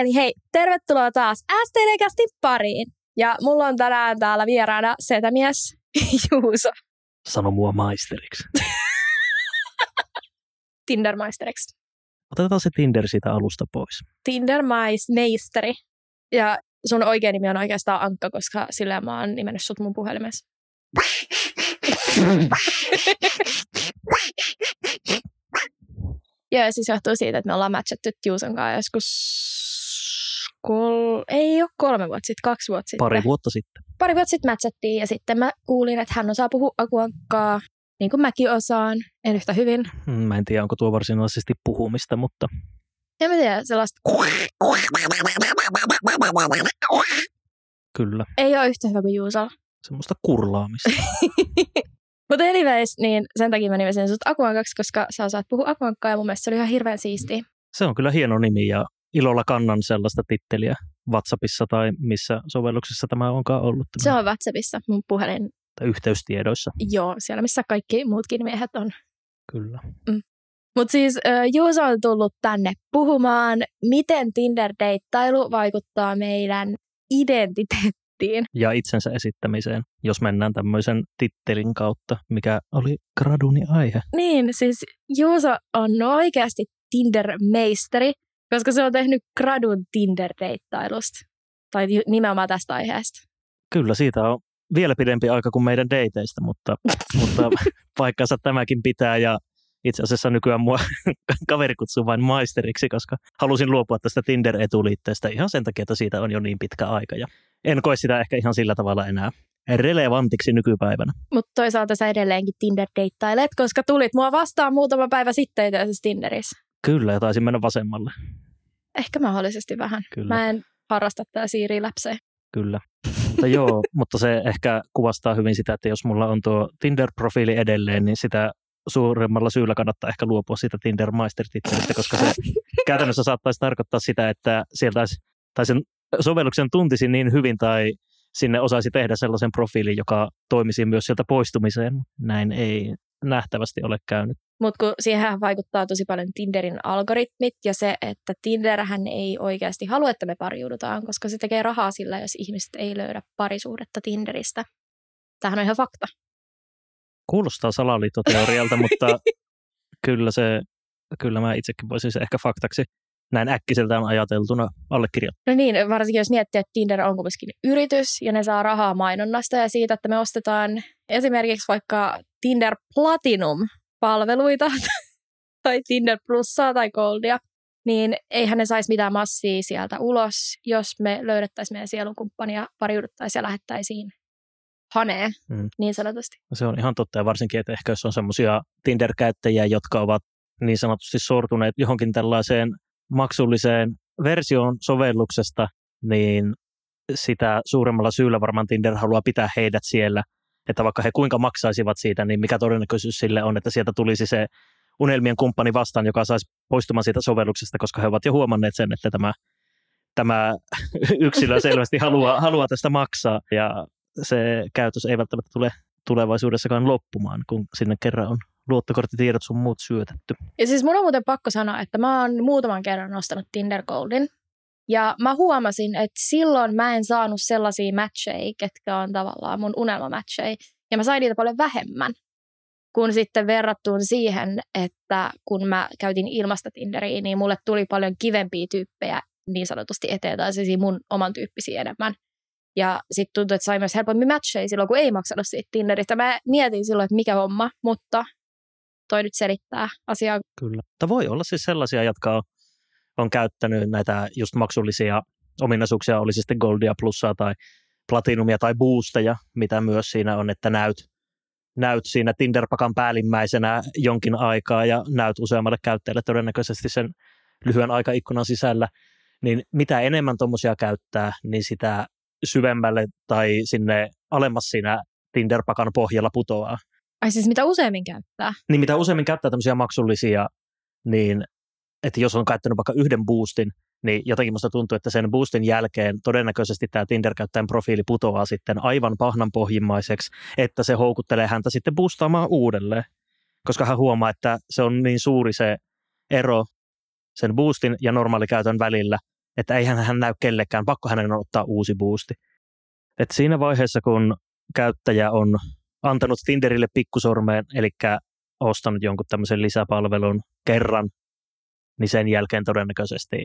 Eli hei, tervetuloa taas STD-kästin pariin. Ja mulla on tänään täällä vieraana setämies Juuso. Sano mua maisteriksi. Tinder-maisteriksi. Otetaan se Tinder siitä alusta pois. Tinder-meisteri. Ja sun oikea nimi on oikeastaan Ankka, koska sillä mä oon nimennyt sut mun puhelimessa. Joo, ja siis johtuu siitä, että me ollaan matchattu Juuson kanssa joskus kol... ei ole kolme vuotta sitten, kaksi vuotta sitten. Pari vuotta sitten. Pari vuotta sitten matchattiin ja sitten mä kuulin, että hän osaa puhua akuankkaa, niin kuin mäkin osaan, en yhtä hyvin. Mm, Mä en tiedä, onko tuo varsinaisesti puhumista, mutta En mä tiedä, sellaista kyllä, ei ole yhtä hyvä kuin Juusolla. semmoista kurlaamista. Mutta anyways, niin sen takia mä nimesin sut Akuankaksi, koska sä osaat puhua Akuankkaa ja mun mielestä se oli ihan hirveän siistiä. Se on kyllä hieno nimi ja ilolla kannan sellaista titteliä WhatsAppissa tai missä sovelluksessa tämä onkaan ollut. Tämä, Se on WhatsAppissa mun puhelin. tai yhteystiedoissa, Joo, siellä missä kaikki muutkin miehet on. kyllä. Mutta siis Juuso on tullut tänne puhumaan, miten Tinder-deittailu vaikuttaa meidän identiteettiin. Ja itsensä esittämiseen, jos mennään tämmöisen tittelin kautta, mikä oli graduni aihe. Niin, siis Juuso on oikeasti Tinder-meisteri, koska se on tehnyt gradun Tinder-deittailusta. Tai nimenomaan tästä aiheesta. Kyllä, siitä on vielä pidempi aika kuin meidän dateista, mutta, mutta paikkansa tämäkin pitää ja itse asiassa nykyään mua kaveri kutsuu vain maisteriksi, koska halusin luopua tästä Tinder-etuliitteestä ihan sen takia, että siitä on jo niin pitkä aika ja en koe sitä ehkä ihan sillä tavalla enää relevantiksi nykypäivänä. Mutta toisaalta sä edelleenkin Tinder-deittailet, koska tulit mua vastaan muutama päivä sitten itse Tinderissä. Kyllä, ja taisin mennä vasemmalle. Ehkä mahdollisesti vähän. Kyllä, Mä en harrasta tätä siiriläpseä. kyllä. Mutta joo, mutta se ehkä kuvastaa hyvin sitä, että jos mulla on tuo Tinder-profiili edelleen, niin sitä suuremmalla syyllä kannattaa ehkä luopua siitä Tinder-maistertittelistä, koska se käytännössä saattaisi tarkoittaa sitä, että sieltä tai sen sovelluksen tuntisi niin hyvin tai sinne osaisi tehdä sellaisen profiilin, joka toimisi myös sieltä poistumiseen. Näin ei nähtävästi ole käynyt. Mutta kun siihen vaikuttaa tosi paljon Tinderin algoritmit ja se, että Tinderhän ei oikeasti halua, että me pariudutaan, koska se tekee rahaa sillä, jos ihmiset ei löydä parisuhdetta Tinderistä. Tämähän on ihan fakta. Kuulostaa salaliittoteorialta, mutta kyllä se, kyllä mä itsekin voisin se ehkä faktaksi näin äkkiseltään ajateltuna allekirjoittaa. No niin, varsinkin jos miettii, että Tinder on kumminkin yritys ja ne saa rahaa mainonnasta ja siitä, että me ostetaan esimerkiksi vaikka Tinder Platinum-palveluita tai Tinder Plussaa tai Goldia, niin eihän ne saisi mitään massia sieltä ulos, jos me löydettäisiin meidän sielunkumppani ja pariuduttaisiin ja lähettäisiin haneen, Mm. niin sanotusti. Se on ihan totta ja varsinkin, että ehkä jos on semmoisia Tinder-käyttäjiä, jotka ovat niin sanotusti sortuneet johonkin tällaiseen maksulliseen versioon sovelluksesta, niin sitä suuremmalla syyllä varmaan Tinder haluaa pitää heidät siellä, että vaikka he kuinka maksaisivat siitä, niin mikä todennäköisyys sille on, että sieltä tulisi se unelmien kumppani vastaan, joka saisi poistumaan siitä sovelluksesta, koska he ovat jo huomanneet sen, että tämä, tämä yksilö selvästi haluaa, haluaa tästä maksaa ja se käytös ei välttämättä tule tulevaisuudessakaan loppumaan, kun sinne kerran on luottokorttitiedot sun muut syötetty. Ja siis mun on muuten pakko sanoa, että mä oon muutaman kerran nostanut Tinder Goldin. Ja mä huomasin, että silloin mä en saanut sellaisia matcheja, ketkä on tavallaan mun unelmamatcheja. Ja mä sain niitä paljon vähemmän kun sitten verrattuun siihen, että kun mä käytin ilmasta Tinderiä, niin mulle tuli paljon kivempiä tyyppejä niin sanotusti eteen, tai siis mun oman tyyppisiä enemmän. Ja sitten tuntui, että sai myös helpommin matcheja silloin, kun ei maksanut siitä Tinderistä. Mä mietin silloin, että mikä homma, mutta toi nyt selittää asiaa. Kyllä. Mutta voi olla siis sellaisia, jotka on, on käyttänyt näitä just maksullisia ominaisuuksia, oli sitten Goldia plussaa tai Platinumia tai Boosteja, mitä myös siinä on, että näyt, näyt siinä Tinderpakan päällimmäisenä jonkin aikaa ja näyt useammalle käyttäjälle todennäköisesti sen lyhyen aikaikkunan sisällä, niin mitä enemmän tuommoisia käyttää, niin sitä syvemmälle tai sinne alemmas siinä Tinderpakan pohjalla putoaa. Ai siis mitä useammin käyttää? Niin mitä useimmin käyttää tämmöisiä maksullisia, niin että jos on käyttänyt vaikka yhden boostin, niin jotenkin musta tuntuu, että sen boostin jälkeen todennäköisesti tämä Tinder-käyttäjän profiili putoaa sitten aivan pahnan pohjimmaiseksi, että se houkuttelee häntä sitten boostaamaan uudelleen. Koska hän huomaa, että se on niin suuri se ero sen boostin ja normaalikäytön välillä, että eihän hän näy kellekään, pakko hänen ottaa uusi boosti. Et siinä vaiheessa, kun käyttäjä on antanut Tinderille pikkusormeen, eli ostanut jonkun tämmöisen lisäpalvelun kerran, niin sen jälkeen todennäköisesti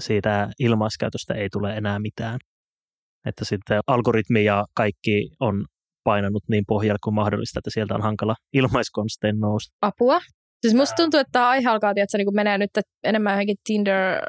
siitä ilmaiskäytöstä ei tule enää mitään. Että sitten algoritmi ja kaikki on painanut niin pohjalle kuin mahdollista, että sieltä on hankala ilmaiskonstein nousta. Apua. Siis musta tuntuu, että tämä aihe alkaa, että se niin menee nyt enemmän johonkin Tinder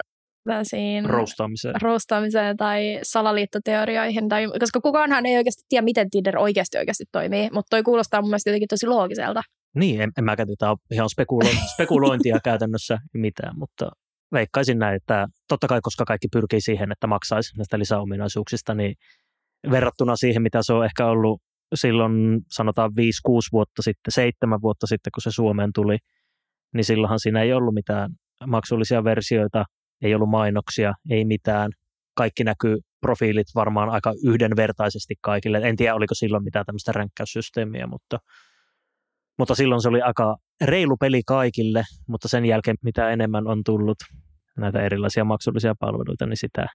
Roustaamiseen. roustaamiseen tai salaliittoteorioihin, tai, koska kukaanhan ei oikeasti tiedä, miten Tinder oikeasti oikeasti toimii, mutta toi kuulostaa mun mielestä jotenkin tosi loogiselta. Niin, en, en mä tämä ihan spekulo- spekulointia käytännössä mitään, mutta veikkaisin näin, että totta kai, koska kaikki pyrkii siihen, että maksaisi näistä lisäominaisuuksista, niin verrattuna siihen, mitä se on ehkä ollut silloin sanotaan 5-6 vuotta sitten, 7 vuotta sitten, kun se Suomeen tuli, niin silloinhan siinä ei ollut mitään maksullisia versioita, ei ollut mainoksia, ei mitään. Kaikki näkyy profiilit varmaan aika yhdenvertaisesti kaikille. En tiedä, oliko silloin mitään tämmöistä ränkkäyssysteemiä, mutta, mutta silloin se oli aika reilu peli kaikille, mutta sen jälkeen mitä enemmän on tullut näitä erilaisia maksullisia palveluita, niin sitä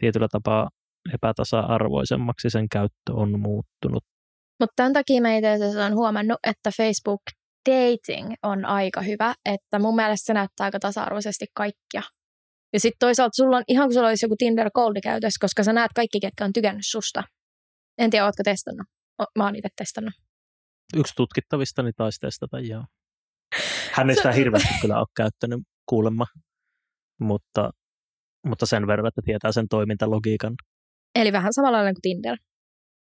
tietyllä tapaa epätasa-arvoisemmaksi sen käyttö on muuttunut. Mutta tämän takia mä itse olen huomannut, että Facebook dating on aika hyvä, että mun mielestä se näyttää aika tasa-arvoisesti kaikkia. Ja sitten toisaalta sulla on ihan kuin sulla olisi joku Tinder Gold käytössä, koska sä näet kaikki, ketkä on tykännyt susta. En tiedä, ootko testannut? Mä oon itse testannut. Yksi tutkittavista niin taisi testata, joo. Hän ei sitä hirveästi kyllä ole käyttänyt kuulemma, mutta, mutta sen verran, että tietää sen toimintalogiikan. Eli vähän samalla kuin Tinder,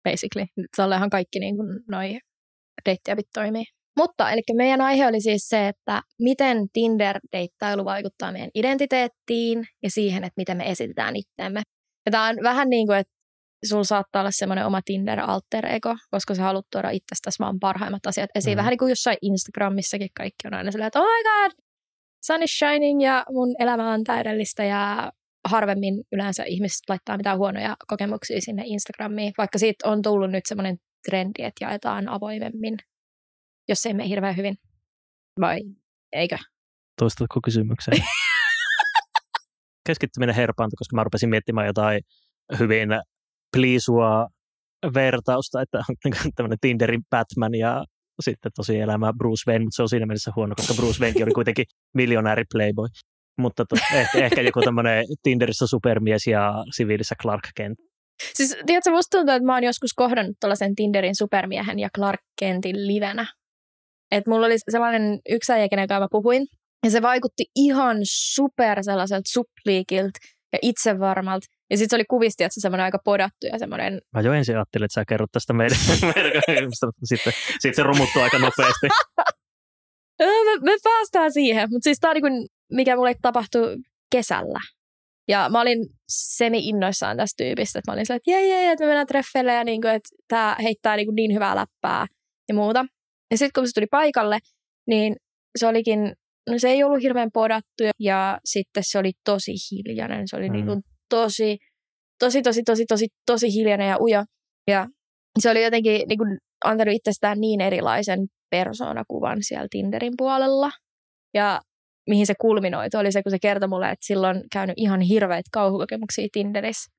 basically. Tollehan kaikki niin kuin noi deittiäpit toimii. Mutta eli meidän aihe oli siis se, että miten Tinder-deittailu vaikuttaa meidän identiteettiin ja siihen, että miten me esitetään itseämme. Ja tämä on vähän niin kuin, että sulla saattaa olla semmoinen oma Tinder alter ego, koska sä haluat tuoda itsestäsi vaan parhaimmat asiat esiin. Mm. Vähän niin kuin jossain Instagramissakin kaikki on aina silleen, että oh my god, sun is shining ja mun elämä on täydellistä ja harvemmin yleensä ihmiset laittaa mitään huonoja kokemuksia sinne Instagramiin, vaikka siitä on tullut nyt semmoinen trendi, että jaetaan avoimemmin jos ei mene hirveän hyvin. Vai eikö? Toistatko kysymykseen? Keskittyminen herpaantui, koska mä rupesin miettimään jotain hyvin pliisua vertausta, että on niinku tämmöinen Tinderin Batman ja sitten tosi elämä Bruce Wayne, mutta se on siinä mielessä huono, koska Bruce Wayne oli kuitenkin miljonääri playboy. Mutta to, ehkä, ehkä joku tämmöinen Tinderissä supermies ja siviilissä Clark Kent. Siis tiedätkö, musta tuntuu, että mä oon joskus kohdannut tuollaisen Tinderin supermiehen ja Clark Kentin livenä. Et mulla oli sellainen yksi äijä, kenen kanssa mä puhuin, ja se vaikutti ihan super sellaiselta suppliikilta ja itsevarmalta. Ja sitten se oli kuvisti, että se semmoinen aika podattu ja semmoinen... Mä jo ensin ajattelin, että sä kerrot tästä meidän, meidän sitten, sitten se rumuttuu aika nopeasti. me, me päästään siihen, mutta siis tämä on niin mikä mulle tapahtui kesällä. Ja mä olin semi-innoissaan tästä tyypistä, että mä olin silleen, että jee, jee, että me mennään treffeille ja niin kuin, että tämä heittää niin, kuin niin hyvää läppää ja muuta. Ja sitten kun se tuli paikalle, niin se olikin, no se ei ollut hirveän podattu ja sitten se oli tosi hiljainen. Se oli mm. niin kuin tosi, tosi, tosi, tosi, tosi, tosi hiljainen ja ujo. Ja se oli jotenkin niin kuin antanut itsestään niin erilaisen persoonakuvan siellä Tinderin puolella. Ja mihin se kulminoitu oli se, kun se kertoi mulle, että silloin on käynyt ihan hirveitä kauhukokemuksia Tinderissä.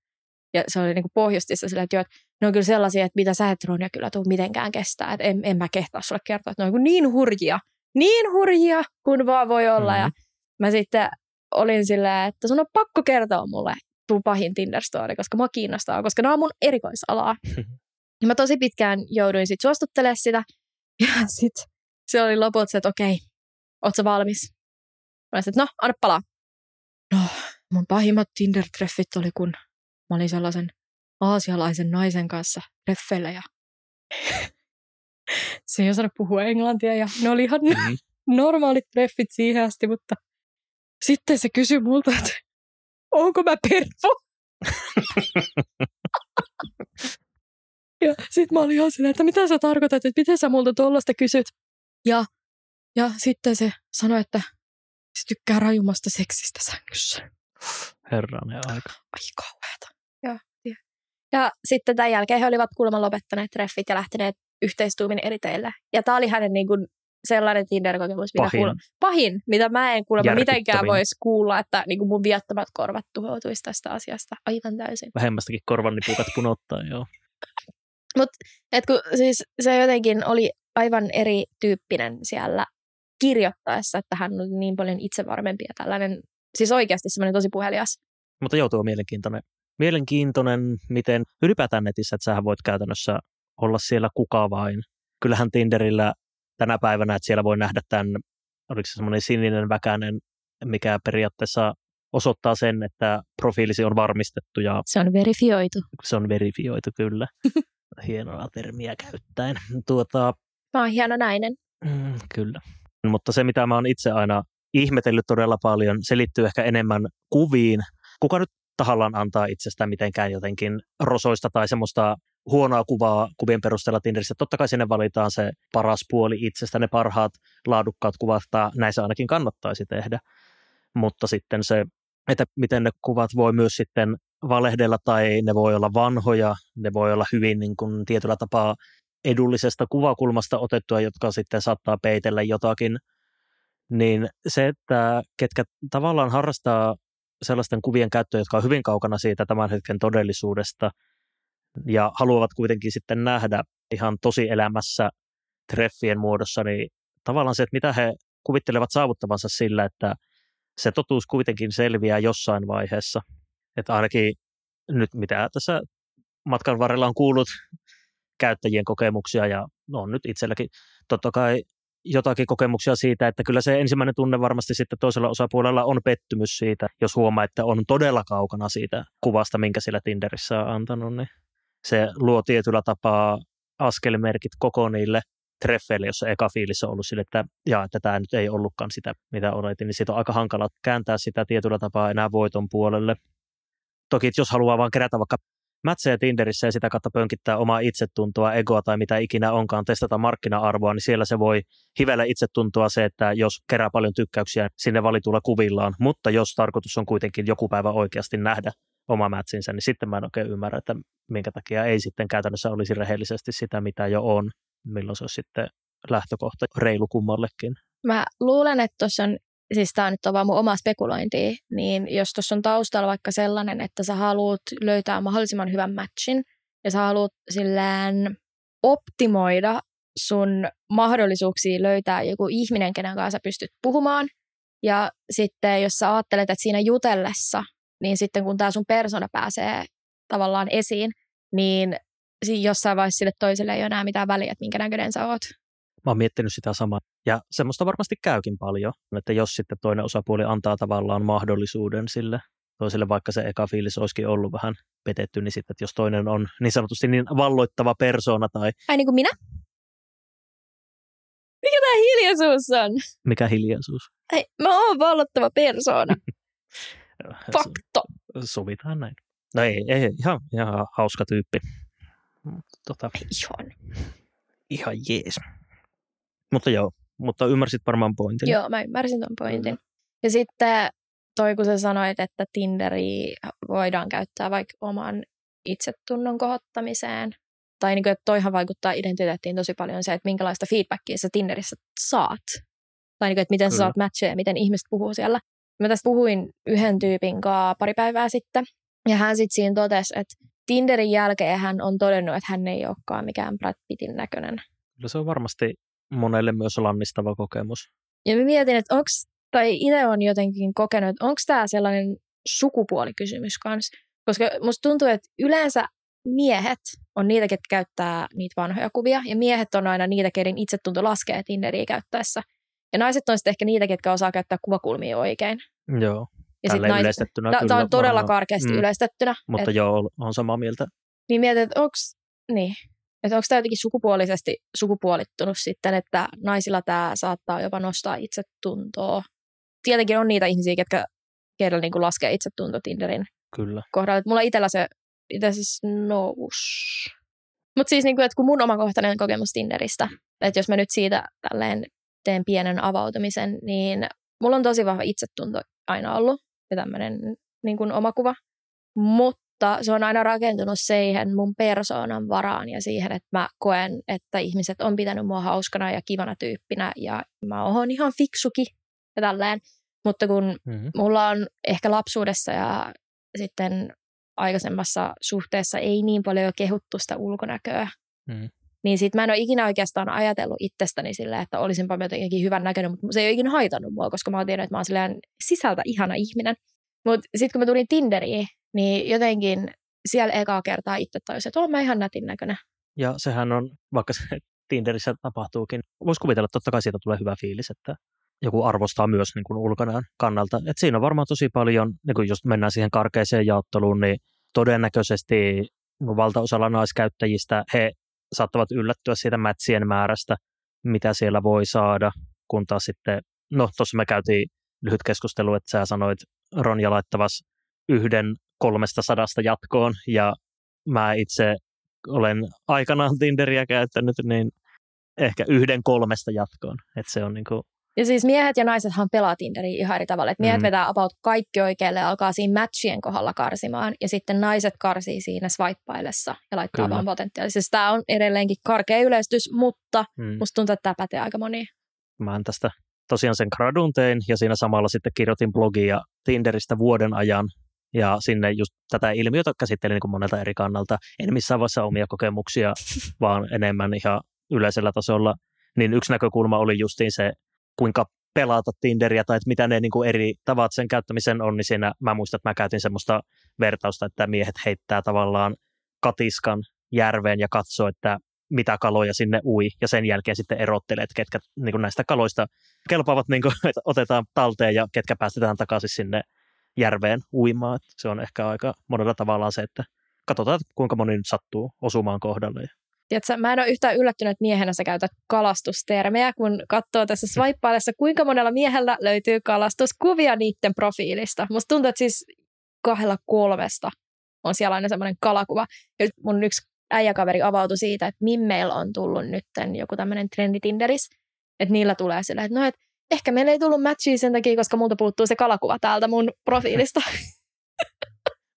Ja se oli niin kuin pohjustissa sillä, että, jo, että ne on kyllä sellaisia, että mitä sä et Ronja kyllä tule mitenkään kestää. Että en, en mä kehtaa sulle kertoa, että ne on niin hurjia, niin hurjia kuin vaan voi olla. Mm-hmm. Ja mä sitten olin silleen, että sun on pakko kertoa mulle sun pahin tinder koska mua kiinnostaa, koska nämä on mun erikoisalaa. ja mä tosi pitkään jouduin sitten suostuttelemaan sitä. Ja sitten se oli lopulta se, että okei, oot sä valmis? Mä että no, anna palaa. No, mun pahimmat Tinder-treffit oli, kun mä olin sellaisen aasialaisen naisen kanssa treffeillä ja se ei osannut puhua englantia ja ne oli ihan mm-hmm. normaalit treffit siihen asti, mutta sitten se kysyi multa, että onko mä perfo? ja sitten mä olin ihan silleen, että mitä sä tarkoitat, että miten sä multa tuollaista kysyt? Ja, ja sitten se sanoi, että se tykkää rajumasta seksistä sängyssä. Herranen aika. Ai kauheata. Ja sitten tämän jälkeen he olivat kuulemma lopettaneet treffit ja lähteneet yhteistuumin eri teille. Ja tämä oli hänen niin kuin, sellainen Tinder-kokemus, mitä Pahin. pahin, mitä mä en kuulemma mitenkään voisi kuulla, että niin kuin mun viattomat korvat tuhoutuisi tästä asiasta aivan täysin. Vähemmästäkin korvannipukat punottaa, joo. Et kun, siis se jotenkin oli aivan erityyppinen siellä kirjoittaessa, että hän oli niin paljon itsevarmempi ja tällainen, siis oikeasti semmoinen tosi puhelias. Mutta joo, tuo mielenkiintoinen. Mielenkiintoinen, miten ylipäätään netissä, että sähän voit käytännössä olla siellä kuka vain. Kyllähän Tinderillä tänä päivänä, että siellä voi nähdä tämän, oliko se semmoinen sininen väkänen, mikä periaatteessa osoittaa sen, että profiilisi on varmistettu ja Se on verifioitu. se on verifioitu kyllä. Hienoa termiä käyttäen. Tuota, Mä oon hieno nainen. Mm, kyllä. Mutta se, mitä mä oon itse aina ihmetellyt todella paljon, se liittyy ehkä enemmän kuviin. Kuka nyt tahallaan antaa itsestään mitenkään jotenkin rosoista tai semmoista huonoa kuvaa kuvien perusteella Tinderissä. Totta kai sinne valitaan se paras puoli itsestä, ne parhaat laadukkaat kuvat, tai näissä ainakin kannattaisi tehdä. Mutta sitten se, että miten ne kuvat voi myös sitten valehdella tai ne voi olla vanhoja, ne voi olla hyvin niin kuin tietyllä tapaa edullisesta kuvakulmasta otettua, jotka sitten saattaa peitellä jotakin, niin se, että ketkä tavallaan harrastaa sellaisten kuvien käyttöä, jotka on hyvin kaukana siitä tämän hetken todellisuudesta ja haluavat kuitenkin sitten nähdä ihan tosi elämässä treffien muodossa, niin tavallaan se, että mitä he kuvittelevat saavuttavansa sillä, että se totuus kuitenkin selviää jossain vaiheessa. Että ainakin nyt mitä tässä matkan varrella on kuullut käyttäjien kokemuksia ja on nyt itselläkin totta kai jotakin kokemuksia siitä, että kyllä se ensimmäinen tunne varmasti sitten toisella osapuolella on pettymys siitä, jos huomaa, että on todella kaukana siitä kuvasta, minkä sillä Tinderissä on antanut, niin se luo tietyllä tapaa askelmerkit koko niille treffeille, jossa eka fiilis on ollut sille, että, ja, että tämä nyt ei ollutkaan sitä, mitä oletin, niin siitä on aika hankala kääntää sitä tietyllä tapaa enää voiton puolelle. Toki, jos haluaa vaan kerätä vaikka mätsejä Tinderissä ja sitä kautta pönkittää omaa itsetuntoa, egoa tai mitä ikinä onkaan, testata markkina-arvoa, niin siellä se voi hivellä itsetuntoa se, että jos kerää paljon tykkäyksiä sinne valitulla kuvillaan, mutta jos tarkoitus on kuitenkin joku päivä oikeasti nähdä oma mätsinsä, niin sitten mä en oikein ymmärrä, että minkä takia ei sitten käytännössä olisi rehellisesti sitä, mitä jo on, milloin se olisi sitten lähtökohta reilu kummallekin. Mä luulen, että tuossa on, siis tämä nyt on vaan mun oma spekulointi, niin jos tuossa on taustalla vaikka sellainen, että sä haluat löytää mahdollisimman hyvän matchin ja sä haluat silleen optimoida sun mahdollisuuksia löytää joku ihminen, kenen kanssa pystyt puhumaan. Ja sitten jos sä ajattelet, että siinä jutellessa, niin sitten kun tämä sun persona pääsee tavallaan esiin, niin jossain vaiheessa sille toiselle ei ole enää mitään väliä, että minkä näköinen sä oot. Mä oon miettinyt sitä samaa. Ja semmoista varmasti käykin paljon, että jos sitten toinen osapuoli antaa tavallaan mahdollisuuden sille toiselle, vaikka se eka fiilis olisikin ollut vähän petetty, niin sitten, että jos toinen on niin sanotusti niin valloittava persona tai Ai niin kuin minä? Mikä tämä hiljaisuus on? mikä hiljaisuus. Ei, mä oon vallottava persoona. Fakto. Sovitaan näin. No ei, ei ihan, ihan hauska tyyppi. Tota, Ihan. ihan jees. Mutta joo, mutta ymmärsit varmaan pointin. Joo, mä ymmärsin ton pointin. Ja sitten toi, kun sä sanoit, että Tinderi voidaan käyttää vaikka oman itsetunnon kohottamiseen. Tai niin kuin, että toihan vaikuttaa identiteettiin tosi paljon se, että minkälaista feedbackia sä Tinderissä saat. Tai niin kuin, että miten sä saat matcheja ja miten ihmiset puhuu siellä. Mä tästä puhuin yhden tyypin kanssa pari päivää sitten. Ja hän sitten siinä totesi, että Tinderin jälkeen hän on todennut, että hän ei olekaan mikään Brad Pittin näköinen. Kyllä se on varmasti monelle myös lannistava kokemus. Ja mä mietin, että onko, tai itse on jotenkin kokenut, että onko tämä sellainen sukupuolikysymys kanssa. Koska musta tuntuu, että yleensä miehet on niitä, ketkä käyttää niitä vanhoja kuvia, ja miehet on aina niitä, keiden itsetunto laskee Tinderiä käyttäessä. Ja naiset on sitten ehkä niitä, ketkä osaa käyttää kuvakulmia oikein. Joo, Ja sit naiset, yleistettynä Tämä kyllä on todella varmaan. karkeasti Mm. yleistettynä. Mutta et, joo, on samaa mieltä. niin mietin, että onko niin, onko tämä jotenkin sukupuolisesti sukupuolittunut sitten, että naisilla tämä saattaa jopa nostaa itsetuntoa. Tietenkin on niitä ihmisiä, ketkä keidellä niin laskee itsetunto Tinderin Kyllä. kohdalla. Et mulla itsellä se itse asiassa nous. Mutta siis, niin kuin, että kun mun omakohtainen kokemus Tinderistä, että jos mä nyt siitä tälleen teen pienen avautumisen, niin mulla on tosi vahva itsetunto aina ollut ja tämmöinen niin kuin omakuva. Mutta se on aina rakentunut siihen mun persoonan varaan ja siihen, että mä koen, että ihmiset on pitänyt mua hauskana ja kivana tyyppinä ja mä oon ihan fiksuki ja tälleen. Mutta kun mm-hmm. mulla on ehkä lapsuudessa ja sitten aikaisemmassa suhteessa ei niin paljon jo kehuttu sitä ulkonäköä, mm. Niin sit mä en ole ikinä oikeastaan ajatellut itsestäni silleen, että olisinpa jotenkin hyvän näköinen, mutta se ei ole ikinä haitannut mua, koska mä oon tiennyt, että mä oon silleen sisältä ihana ihminen. Mutta sitten kun mä tulin Tinderiin, niin jotenkin siellä ekaa kertaa itse tajusin, että oon mä ihan nätin näköinen. Ja sehän on, vaikka se Tinderissä tapahtuukin, voisi kuvitella, että totta kai siitä tulee hyvä fiilis, että joku arvostaa myös niin kuin ulkonäön kannalta. Et siinä on varmaan tosi paljon, niin kuin jos mennään siihen karkeeseen jaotteluun, niin todennäköisesti valtaosalla naiskäyttäjistä he saattavat yllättyä siitä mätsien määrästä, mitä siellä voi saada, kun taas sitten, no tuossa me käytiin lyhyt keskustelu, että sä sanoit Ronja laittavas yhden kolmesta sadasta jatkoon, ja mä itse olen aikanaan Tinderiä käyttänyt, niin ehkä yhden kolmesta jatkoon. Että se on niin kuin ja siis miehet ja naisethan pelaa Tinderiä ihan eri tavalla. Että miehet mm. vetää about kaikki oikealle ja alkaa siinä matchien kohdalla karsimaan. Ja sitten naiset karsii siinä swipeaillessa ja laittaa Kyllä. vaan potentiaalisesti. Siis tämä on edelleenkin karkea yleistys, mutta mm. musta tuntuu, että tämä pätee aika moniin. Mä en tästä tosiaan sen gradun tein ja siinä samalla sitten kirjoitin blogia Tinderistä vuoden ajan ja sinne just tätä ilmiötä käsittelin niin kuin monelta eri kannalta. En missään vaiheessa omia kokemuksia, vaan enemmän ihan yleisellä tasolla. Niin yksi näkökulma oli justiin se kuinka pelata Tinderiä tai että mitä ne niin kuin eri tavat sen käyttämisen on, niin siinä mä muistan, että mä käytin semmoista vertausta, että miehet heittää tavallaan katiskan järveen ja katsoo, että mitä kaloja sinne ui, ja sen jälkeen sitten erottelee, että ketkä niin kuin näistä kaloista kelpaavat, niin kuin, että otetaan talteen ja ketkä päästetään takaisin sinne järveen uimaan. Se on ehkä aika monella tavalla se, että katsotaan, kuinka moni nyt sattuu osumaan kohdalle. Tiedätkö, mä en ole yhtään yllättynyt, että miehenä sä käytät kalastustermejä, kun katsoo tässä swipeailessa, kuinka monella miehellä löytyy kalastuskuvia niiden profiilista. Musta tuntuu, että siis kahdella kolmesta on siellä aina semmoinen kalakuva. Ja mun yksi äijäkaveri avautui siitä, että Mimmeillä on tullut nyt joku tämmöinen trendi Tinderis, että niillä tulee sillä, että no, että ehkä meillä ei tullut matchia sen takia, koska multa puuttuu se kalakuva täältä mun profiilista.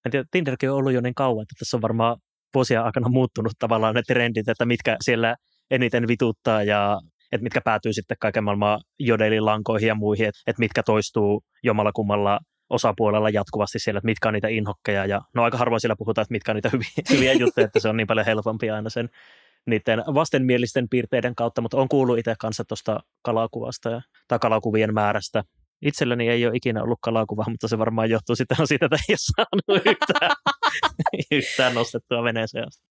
En tiedä, Tinderkin on ollut jo niin kauan, että tässä on varmaan vuosien aikana muuttunut tavallaan ne trendit, että mitkä siellä eniten vituttaa ja että mitkä päätyy sitten kaiken maailman jodelilankoihin ja muihin, että, että mitkä toistuu jommalla kummalla osapuolella jatkuvasti siellä, että mitkä on niitä inhokkeja. Ja no aika harvoin siellä puhutaan, että mitkä on niitä hyviä, hyviä juttuja, että se on niin paljon helpompi aina sen niiden vastenmielisten piirteiden kautta, mutta on kuullut itse kanssa tuosta kalakuvasta ja, tai kalakuvien määrästä. Itselläni ei ole ikinä ollut kalakuvaa, mutta se varmaan johtuu sitten siitä, että ei ole saanut yhtään, yhtään nostettua veneeseen asti.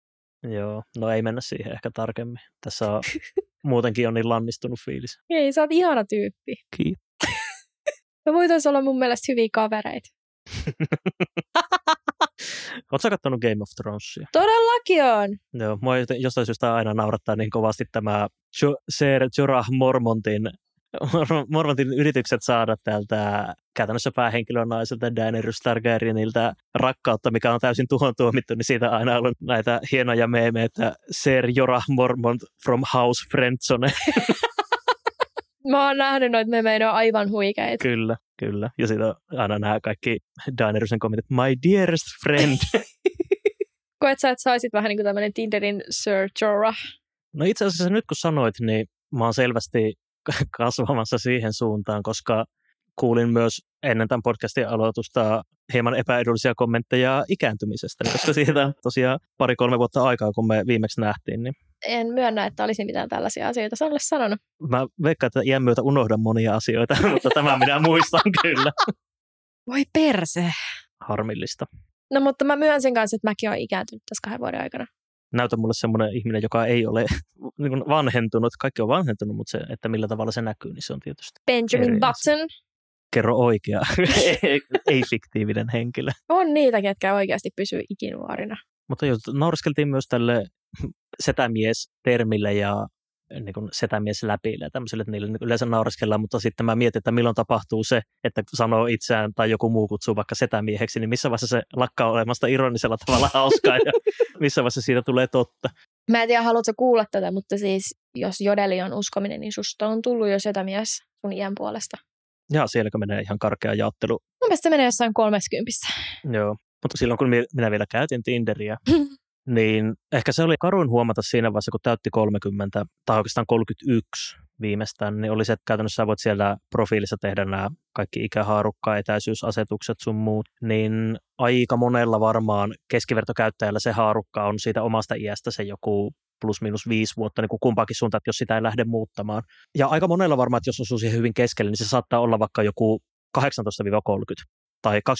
Joo, no ei mennä siihen ehkä tarkemmin. Tässä on, muutenkin on niin lannistunut fiilis. Ei, sä oot ihana tyyppi. Kiitos. Me voitaisiin olla mun mielestä hyviä kavereita. Oletko katsonut Game of Thronesia? Todellakin on. Joo, mua jostain syystä aina naurattaa niin kovasti tämä jo- Ser Jorah Mormontin Mormontin yritykset saada tältä käytännössä päähenkilön naiselta Daenerys Targaryenilta rakkautta, mikä on täysin tuhon tuomittu, niin siitä on aina ollut näitä hienoja meemejä, että Ser Jorah Mormont from House Friendzone. Mä oon nähnyt noita memejä, ne on aivan huikeita. Kyllä, kyllä. Ja sitten aina nämä kaikki Daenerysen kommentit, my dearest friend. Koet sä, että saisit vähän niin kuin tämmöinen Tinderin Sir Jorah? No itse asiassa nyt kun sanoit, niin mä oon selvästi kasvamassa siihen suuntaan, koska kuulin myös ennen tämän podcastin aloitusta hieman epäedullisia kommentteja ikääntymisestä, koska siitä on tosiaan pari-kolme vuotta aikaa, kun me viimeksi nähtiin. Niin en myönnä, että olisin mitään tällaisia asioita sinulle sanonut. Mä veikkaan, että iän myötä unohdan monia asioita, mutta tämä minä muistan kyllä. Voi perse. Harmillista. No mutta mä myönsin kanssa, että mäkin olen ikääntynyt tässä kahden vuoden aikana näytä mulle semmoinen ihminen, joka ei ole niin vanhentunut. Kaikki on vanhentunut, mutta se, että millä tavalla se näkyy, niin se on tietysti Benjamin Button. Kerro oikea, ei fiktiivinen henkilö. On niitä, ketkä oikeasti pysyy ikinuorina. Mutta jos nauriskeltiin myös tälle setämies-termille ja niin kuin setämies läpi ja tämmöiselle, että niille niin yleensä naureskellaan, mutta sitten mä mietin, että milloin tapahtuu se, että sanoo itseään tai joku muu kutsuu vaikka setämieheksi, niin missä vaiheessa se lakkaa olemasta ironisella tavalla hauskaa ja missä vaiheessa siitä tulee totta. Mä en tiedä, haluatko kuulla tätä, mutta siis jos Jodeli on uskominen, niin susta on tullut jo setämies sun iän puolesta. Ja sielläkö menee ihan karkea jaottelu? Mun mielestä se menee jossain kolmeskympistä. Joo. Mutta silloin kun minä vielä käytin Tinderiä, niin ehkä se oli karuin huomata siinä vaiheessa, kun täytti 30 tai oikeastaan 31 viimeistään, niin oli se, että käytännössä voit siellä profiilissa tehdä nämä kaikki ikähaarukka, etäisyysasetukset sun muut, niin aika monella varmaan keskivertokäyttäjällä se haarukka on siitä omasta iästä se joku plus minus viisi vuotta niin kuin kumpaakin suuntaan, että jos sitä ei lähde muuttamaan. Ja aika monella varmaan, että jos osuu siihen hyvin keskelle, niin se saattaa olla vaikka joku 18-30 tai 20-30,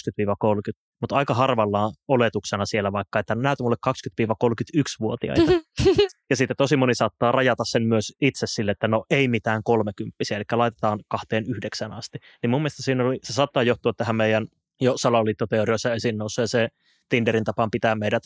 mutta aika harvalla on oletuksena siellä vaikka, että näytä mulle 20-31-vuotiaita. ja sitten tosi moni saattaa rajata sen myös itse sille, että no ei mitään 30 eli laitetaan kahteen yhdeksän asti. Niin mun mielestä siinä oli, se saattaa johtua tähän meidän jo salaliittoteorioissa esiin se Tinderin tapaan pitää meidät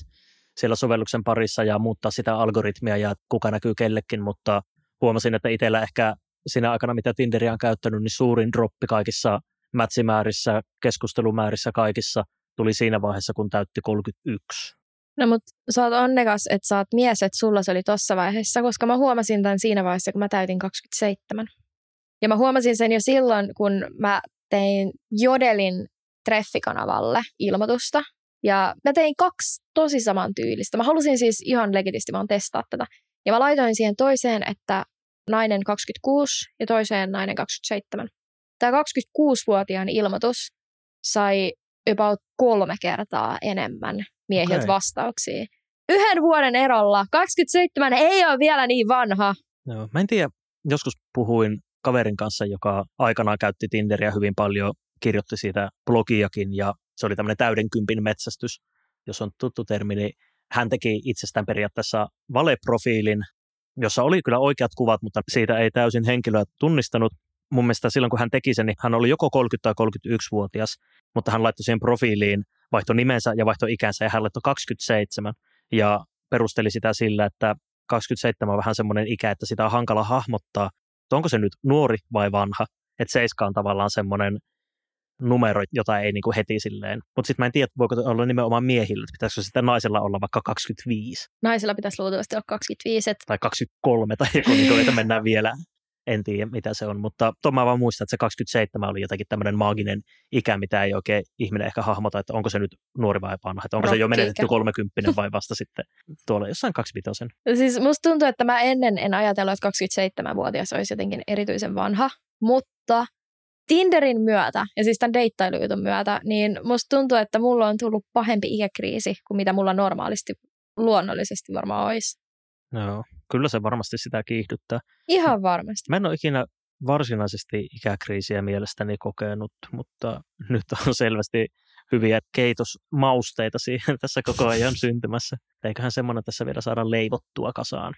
siellä sovelluksen parissa ja muuttaa sitä algoritmia ja kuka näkyy kellekin, mutta huomasin, että itsellä ehkä siinä aikana, mitä Tinderia on käyttänyt, niin suurin droppi kaikissa mätsimäärissä, keskustelumäärissä kaikissa tuli siinä vaiheessa, kun täytti 31. No mutta sä oot onnekas, että sä oot mies, että sulla se oli tossa vaiheessa, koska mä huomasin tämän siinä vaiheessa, kun mä täytin 27. Ja mä huomasin sen jo silloin, kun mä tein Jodelin treffikanavalle ilmoitusta. Ja mä tein kaksi tosi samantyylistä. Mä halusin siis ihan legitisti vaan testaa tätä. Ja mä laitoin siihen toiseen, että nainen 26 ja toiseen nainen 27. Tämä 26-vuotiaan ilmoitus sai about kolme kertaa enemmän miehiltä okay. vastauksia. Yhden vuoden erolla. 27 ei ole vielä niin vanha. Joo, mä en tiedä, joskus puhuin kaverin kanssa, joka aikanaan käytti Tinderiä hyvin paljon, kirjoitti siitä blogiakin ja se oli tämmöinen täydenkympin metsästys, jos on tuttu termi, niin hän teki itsestään periaatteessa valeprofiilin, jossa oli kyllä oikeat kuvat, mutta siitä ei täysin henkilöä tunnistanut. Mun mielestä silloin, kun hän teki sen, niin hän oli joko 30 tai 31-vuotias, mutta hän laittoi siihen profiiliin, vaihtoi nimensä ja vaihtoi ikänsä ja hän laittoi 27 ja perusteli sitä sillä, että 27 on vähän semmoinen ikä, että sitä on hankala hahmottaa, että onko se nyt nuori vai vanha. Että seiska on tavallaan semmoinen numero, jota ei niin kuin heti silleen. Mutta sitten mä en tiedä, voiko olla nimenomaan miehillä, että pitäisikö sitten naisella olla vaikka 25. Naisella pitäisi luultavasti olla 25. Että... Tai 23 tai joku, niin kuin, että mennään vielä. En tiedä, mitä se on, mutta tuon mä vaan muistan, että se 27 oli jotenkin tämmöinen maaginen ikä, mitä ei oikein ihminen ehkä hahmota, että onko se nyt nuori vai vanha, että onko Rokki se jo menetetty 30 vai vasta sitten tuolla jossain 25. Siis musta tuntuu, että mä ennen en ajatellut, että 27-vuotias olisi jotenkin erityisen vanha, mutta Tinderin myötä ja siis tämän deittailujutun myötä, niin musta tuntuu, että mulla on tullut pahempi ikäkriisi kuin mitä mulla normaalisti luonnollisesti varmaan olisi. Joo, kyllä se varmasti sitä kiihdyttää. Ihan varmasti. Mä en ole ikinä varsinaisesti ikäkriisiä mielestäni kokenut, mutta nyt on selvästi hyviä keitosmausteita siihen tässä koko ajan syntymässä. Eiköhän semmoinen tässä vielä saada leivottua kasaan.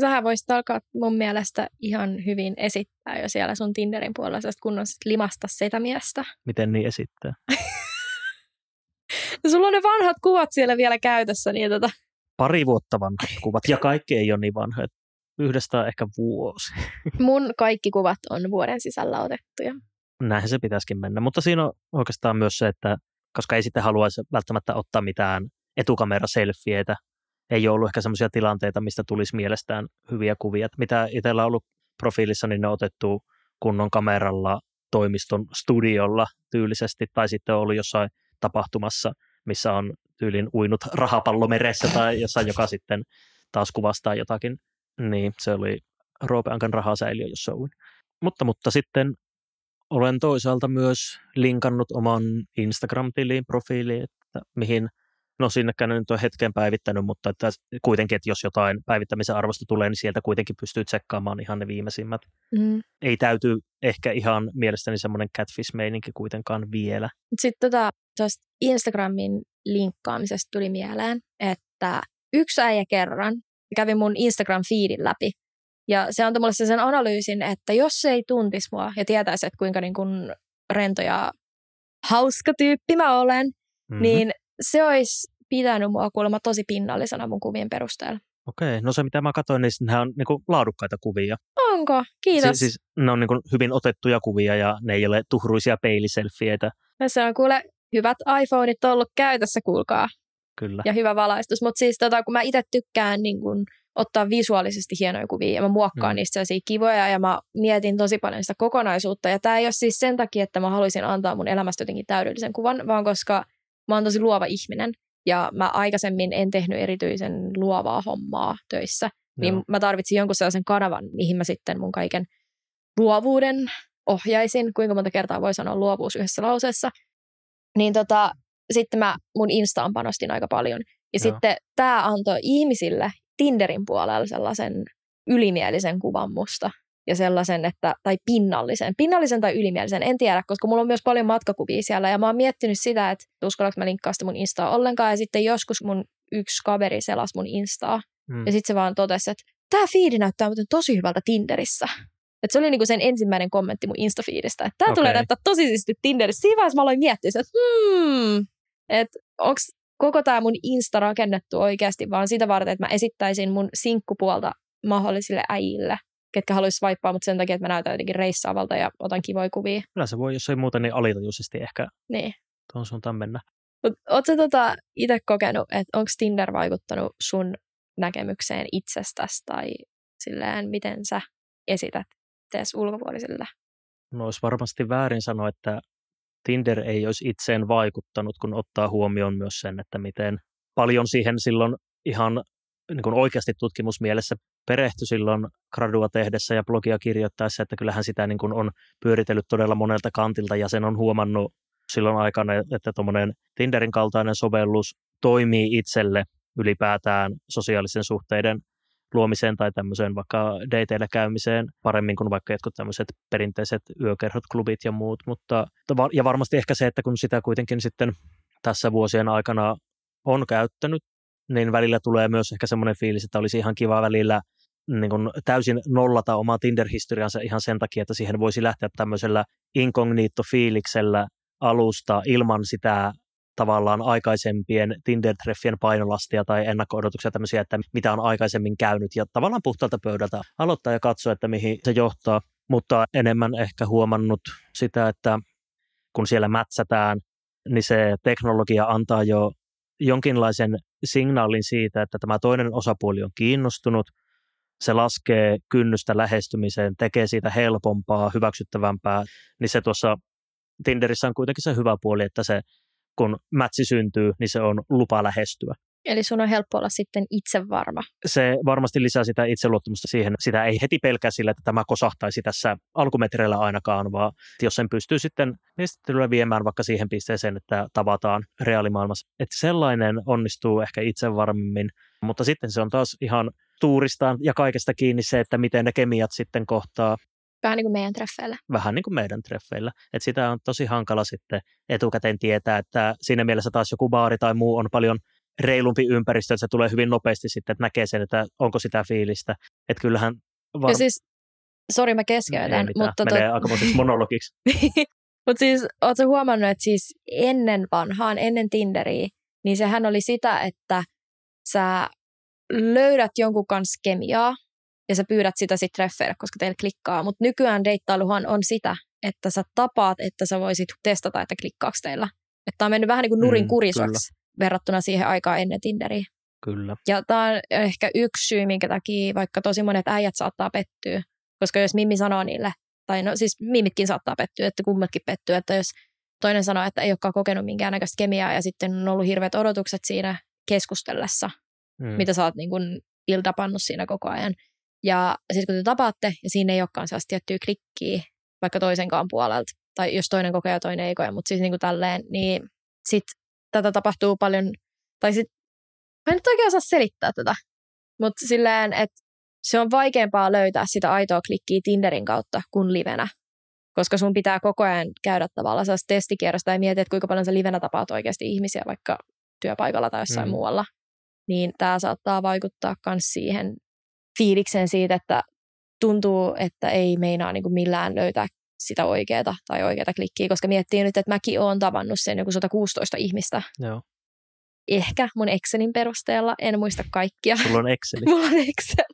Sähän voisit alkaa mun mielestä ihan hyvin esittää jo siellä sun Tinderin puolella kunnon limasta sitä miestä. Miten niin esittää? Sulla on ne vanhat kuvat siellä vielä käytössä. Niin tota... Pari vuotta vanhat kuvat ja kaikki ei ole niin vanhoja. Yhdestä ehkä vuosi. Mun kaikki kuvat on vuoden sisällä otettuja. Näinhän se pitäisikin mennä, mutta siinä on oikeastaan myös se, että koska ei sitten haluaisi välttämättä ottaa mitään etukameraselfieitä ei ole ollut ehkä sellaisia tilanteita, mistä tulisi mielestään hyviä kuvia. Mitä itsellä on ollut profiilissa, niin ne on otettu kunnon kameralla toimiston studiolla tyylisesti, tai sitten on ollut jossain tapahtumassa, missä on tyylin uinut rahapallo meressä tai jossain, joka sitten taas kuvastaa jotakin. Niin se oli Roope Ankan rahasäiliö, jossa uin. Mutta, mutta sitten olen toisaalta myös linkannut oman Instagram-tiliin, profiiliin, että mihin No sinnekään nyt on hetken päivittänyt, mutta että kuitenkin, että jos jotain päivittämisen arvosta tulee, niin sieltä kuitenkin pystyy tsekkaamaan ihan ne viimeisimmät. Mm. Ei täyty ehkä ihan mielestäni semmoinen catfish-meininki kuitenkaan vielä. Sitten tota, tuosta Instagramin linkkaamisesta tuli mieleen, että yksi äijä kerran kävi mun Instagram-feedin läpi. Ja se antoi mulle sen analyysin, että jos se ei tuntisi mua ja tietäisi, että kuinka niin kuin rento ja hauska tyyppi mä olen, mm-hmm. niin se olisi pitänyt mua kuulemma tosi pinnallisena mun kuvien perusteella. Okei, no se mitä mä katsoin, niin nämä on niin laadukkaita kuvia. Onko? Kiitos. Si- siis ne on niin hyvin otettuja kuvia ja ne ei ole tuhruisia peiliselfieitä. No se on kuule hyvät iPhoneit ollut käytössä, kuulkaa. Kyllä. Ja hyvä valaistus. Mutta siis tota, kun mä itse tykkään niin kun, ottaa visuaalisesti hienoja kuvia ja mä muokkaan hmm. niistä sellaisia kivoja ja mä mietin tosi paljon sitä kokonaisuutta. Ja tämä ei ole siis sen takia, että mä haluaisin antaa mun elämästä jotenkin täydellisen kuvan, vaan koska – mä oon tosi luova ihminen ja mä aikaisemmin en tehnyt erityisen luovaa hommaa töissä, niin Joo. mä tarvitsin jonkun sellaisen kanavan, mihin mä sitten mun kaiken luovuuden ohjaisin, kuinka monta kertaa voi sanoa luovuus yhdessä lauseessa. Niin tota, sitten mä mun Instaan panostin aika paljon. Ja Joo. sitten tämä antoi ihmisille Tinderin puolella sellaisen ylimielisen kuvan musta. Ja sellaisen, että, tai pinnallisen. Pinnallisen tai ylimielisen, en tiedä, koska mulla on myös paljon matkakuvia siellä. Ja mä oon miettinyt sitä, että uskallanko mä linkkaa sitä mun Instaa ollenkaan. Ja sitten joskus mun yksi kaveri selasi mun Instaa. Mm. Ja sitten se vaan totesi, että tämä fiidi näyttää muuten tosi hyvältä Tinderissä. Et se oli niinku sen ensimmäinen kommentti mun Insta-fiidistä, että tämä tulee Okei. näyttää tosi siisti Tinderissä. Siinä vaiheessa mä aloin miettiä, että hmm, että onko koko tämä mun Insta rakennettu oikeasti vaan sitä varten, että mä esittäisin mun sinkkupuolta mahdollisille äijille, ketkä haluaisi vaippaa mut sen takia, että mä näytän jotenkin reissaavalta ja otan kivoja kuvia. Kyllä se voi, jos ei muuta, niin alitajuisesti ehkä Niin. tuon suuntaan mennä. Oletko tota itse kokenut, että onko Tinder vaikuttanut sun näkemykseen itsestäsi tai silleen, miten sä esität tees ulkopuolisille? No olisi varmasti väärin sanoa, että Tinder ei olisi itseen vaikuttanut, kun ottaa huomioon myös sen, että miten paljon siihen silloin ihan niin kuin oikeasti tutkimusmielessä perehtyi silloin gradua tehdessä ja blogia kirjoittaessa, että kyllähän sitä niin kuin on pyöritellyt todella monelta kantilta ja sen on huomannut silloin aikana, että tuommoinen Tinderin kaltainen sovellus toimii itselle ylipäätään sosiaalisen suhteiden luomiseen tai tämmöiseen vaikka dateille käymiseen paremmin kuin vaikka jotkut tämmöiset perinteiset yökerhot, klubit ja muut, mutta ja varmasti ehkä se, että kun sitä kuitenkin sitten tässä vuosien aikana on käyttänyt, niin välillä tulee myös ehkä semmoinen fiilis, että olisi ihan kiva välillä niin kuin täysin nollata omaa Tinder-historiansa ihan sen takia, että siihen voisi lähteä tämmöisellä incognito-fiiliksellä alusta ilman sitä tavallaan aikaisempien Tinder-treffien painolastia tai ennakko-odotuksia tämmöisiä, että mitä on aikaisemmin käynyt ja tavallaan puhtaalta pöydältä aloittaa ja katsoa, että mihin se johtaa, mutta enemmän ehkä huomannut sitä, että kun siellä mätsätään, niin se teknologia antaa jo jonkinlaisen signaalin siitä, että tämä toinen osapuoli on kiinnostunut, se laskee kynnystä lähestymiseen, tekee siitä helpompaa, hyväksyttävämpää, niin se tuossa Tinderissä on kuitenkin se hyvä puoli, että se kun mätsi syntyy, niin se on lupa lähestyä. Eli sun on helppo olla sitten itse varma. Se varmasti lisää sitä itseluottamusta siihen. Sitä ei heti pelkää sillä, että tämä kosahtaisi tässä alkumetreillä ainakaan, vaan jos sen pystyy sitten viestittelyllä viemään vaikka siihen pisteeseen, että tavataan reaalimaailmassa. Että sellainen onnistuu ehkä itse varmemmin, mutta sitten se on taas ihan tuuristaan ja kaikesta kiinni se, että miten ne kemiat sitten kohtaa Vähän niin kuin meidän treffeillä. vähän niin kuin meidän treffeillä. Et sitä on tosi hankala sitten etukäteen tietää, että siinä mielessä taas joku baari tai muu on paljon reilumpi ympäristö, että se tulee hyvin nopeasti sitten, että näkee sen, että onko sitä fiilistä. Että kyllähän... Var... Ja siis, sori mä keskeytän, mitään, mutta... Menee tot... aikamoiseksi monologiksi. mutta siis, ootko huomannut, että siis ennen vanhaan, ennen Tinderiä, niin sehän oli sitä, että sä löydät jonkun kanssa kemiaa, ja sä pyydät sitä sitten treffeille, koska teillä klikkaa. Mutta nykyään deittailuhan on sitä, että sä tapaat, että sä voisit testata, että klikkaako teillä. Että on mennyt vähän niin kuin nurin Mm, kurisaksi verrattuna siihen aikaan ennen Tinderiä. Kyllä. Ja tämä on ehkä yksi syy, minkä takia vaikka tosi monet äijät saattaa pettyä. Koska jos Mimmi sanoo niille, tai no siis Mimitkin saattaa pettyä, että kummatkin pettyy, että jos toinen sanoo, että ei olekaan kokenut minkäännäköistä kemiaa ja sitten on ollut hirveät odotukset siinä keskustellessa, Mm. mitä sä oot niin kuin iltapannut siinä koko ajan. Ja sitten kun te tapaatte ja siinä ei olekaan sellaista tiettyä klikkiä vaikka toisenkaan puolelta, tai jos toinen kokee ja toinen ei koe, mutta siis niin kuin tälleen, niin sitten tätä tapahtuu paljon, tai sitten mä en nyt oikein osaa selittää tätä, mutta silleen, että se on vaikeampaa löytää sitä aitoa klikkiä Tinderin kautta kuin livenä, koska sun pitää koko ajan käydä tavallaan sellaista testikierrosta ja miettiä, että kuinka paljon sä livenä tapaat oikeasti ihmisiä vaikka työpaikalla tai jossain Mm. muualla. Niin tämä saattaa vaikuttaa myös siihen fiilikseen siitä, että tuntuu, että ei meinaa niin kuin millään löytää sitä oikeaa tai oikeaa klikkiä, koska miettii nyt, että mäkin olen tavannut sen joku 116 ihmistä. Joo. Ehkä mun Excelin perusteella, en muista kaikkia. Sulla on Exceli. Mulla on Excel.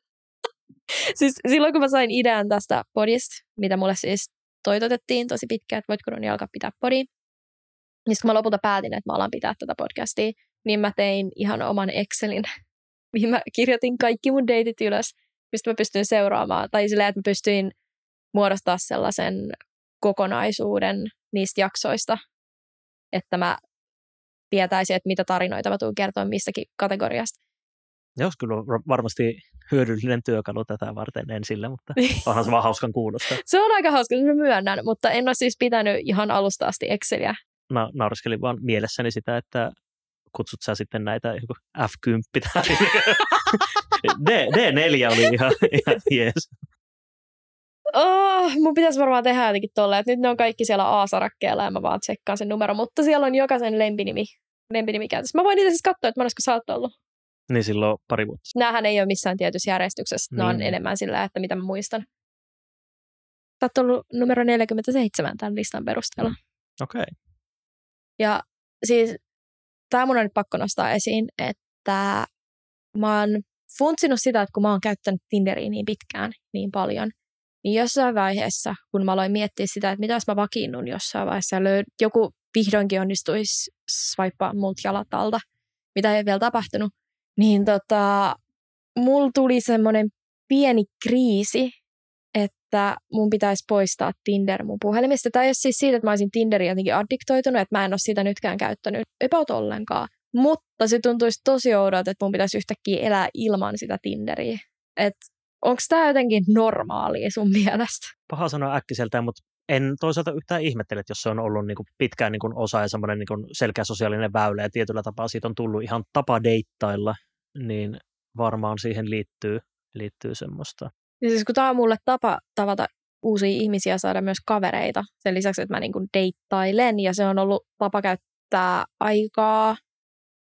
siis silloin kun mä sain idean tästä podista, mitä mulle siis toitotettiin tosi pitkään, että voitko Roni alkaa pitää podia. Niin kun mä lopulta päätin, että mä alan pitää tätä podcastia, niin mä tein ihan oman Excelin, mihin mä kirjoitin kaikki mun deitit ylös, mistä mä pystyin seuraamaan. Tai silleen, että mä pystyin muodostaa sellaisen kokonaisuuden niistä jaksoista, että mä tietäisi, että mitä tarinoita mä tuun kertoa mistäkin kategoriasta. Jos kyllä varmasti hyödyllinen työkalu tätä varten en sillä, mutta onhan se vaan hauskan kuulosta. se on aika hauska, mä myönnän, mutta en ole siis pitänyt ihan alusta asti Exceliä. Mä nauriskelin vaan mielessäni sitä, että kutsut sä sitten näitä F10 tai D, D4 oli ihan, ihan jees. Oh, mun pitäisi varmaan tehdä jotenkin tolleen, että nyt ne on kaikki siellä A-sarakkeella ja mä vaan tsekkaan sen numero, mutta siellä on jokaisen lempinimi, lempinimi käytössä. Mä voin niitä siis katsoa, että monesko sä oot ollut. Niin silloin pari vuotta. Nämähän ei ole missään tietyssä järjestyksessä, niin. ne on niin. enemmän sillä, että mitä mä muistan. Sä oot ollut numero 47 tämän listan perusteella. Okei. Okay. Ja siis tämä mun on nyt pakko nostaa esiin, että mä oon funtsinut sitä, että kun mä oon käyttänyt Tinderiä niin pitkään, niin paljon, niin jossain vaiheessa, kun mä aloin miettiä sitä, että mitä jos mä vakiinnun jossain vaiheessa, löyd, joku vihdoinkin onnistuisi swipea multa jalat alta, mitä ei ole vielä tapahtunut, niin tota, mulla tuli semmoinen pieni kriisi, että mun pitäisi poistaa Tinder mun puhelimesta. Ei ole siis siitä, että mä olisin Tinderin jotenkin addiktoitunut, että mä en ole sitä nytkään käyttänyt about ollenkaan. Mutta se tuntuisi tosi oudolta, että mun pitäisi yhtäkkiä elää ilman sitä Tinderiä. Että onko tämä jotenkin normaalia sun mielestä? Paha sanoa äkkiseltään, mutta en toisaalta yhtään ihmettele, että jos se on ollut niin kuin pitkään niin kuin osa ja semmoinen niin selkeä sosiaalinen väylä ja tietyllä tapaa siitä on tullut ihan tapa deittailla, niin varmaan siihen liittyy, liittyy semmoista. Ja siis kun tämä on mulle tapa tavata uusia ihmisiä saada myös kavereita, sen lisäksi, että mä niin kuin deittailen ja se on ollut tapa käyttää aikaa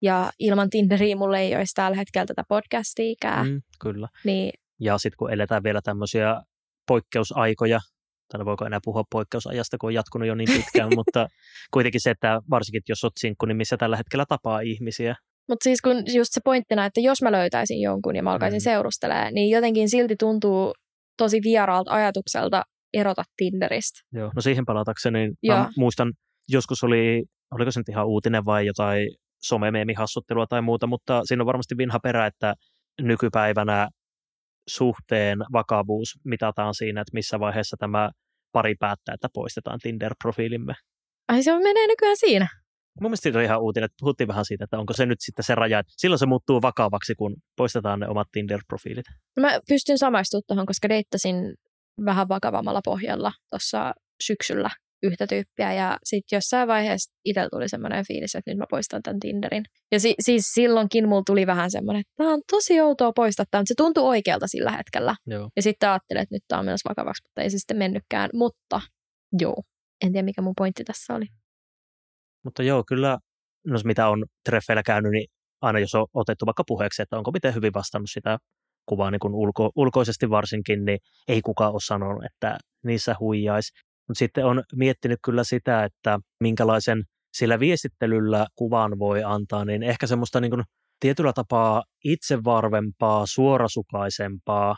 ja ilman Tinderiä mulle ei olisi tällä hetkellä tätä podcastia Mm, kyllä. Niin, ja sitten kun eletään vielä tämmöisiä poikkeusaikoja, tai voiko enää puhua poikkeusajasta, kun on jatkunut jo niin pitkään, mutta kuitenkin se, että varsinkin jos olet sinkku, niin missä tällä hetkellä tapaa ihmisiä. Mutta siis kun just se pointtina, että jos mä löytäisin jonkun ja mä alkaisin mm. seurustelemaan, niin jotenkin silti tuntuu tosi vieraalta ajatukselta erota Tinderistä. Joo, no siihen palatakseni, niin muistan, joskus oli, oliko se nyt ihan uutinen vai jotain somemeemihassuttelua tai muuta, mutta siinä on varmasti vinha perä, että nykypäivänä suhteen vakavuus mitataan siinä, että missä vaiheessa tämä pari päättää, että poistetaan Tinder-profiilimme. Ai se menee nykyään siinä? Mun mielestä se on ihan uutinen, että puhuttiin vähän siitä, että onko se nyt sitten se raja, että silloin se muuttuu vakavaksi, kun poistetaan ne omat Tinder-profiilit. Mä pystyn samaistumaan tuohon, koska deittasin vähän vakavammalla pohjalla tuossa syksyllä yhtä tyyppiä ja sitten jossain vaiheessa itsellä tuli semmoinen fiilis, että nyt mä poistan tämän Tinderin. Ja si- siis silloinkin mulla tuli vähän semmoinen, että tämä on tosi outoa poistaa tämä, mutta se tuntui oikealta sillä hetkellä. Joo. Ja sitten ajattelin, että nyt tämä on menossa vakavaksi, mutta ei se sitten mennytkään. Mutta joo, en tiedä mikä mun pointti tässä oli. Mutta joo, kyllä, no mitä on treffeillä käynyt, niin aina jos on otettu vaikka puheeksi, että onko miten hyvin vastannut sitä kuvaa niin kuin ulko, ulkoisesti varsinkin, niin ei kukaan ole sanonut, että niissä huijaisi. Mutta sitten on miettinyt kyllä sitä, että minkälaisen sillä viestittelyllä kuvan voi antaa, niin ehkä semmoista niin kuin tietyllä tapaa itsevarvempaa, suorasukaisempaa,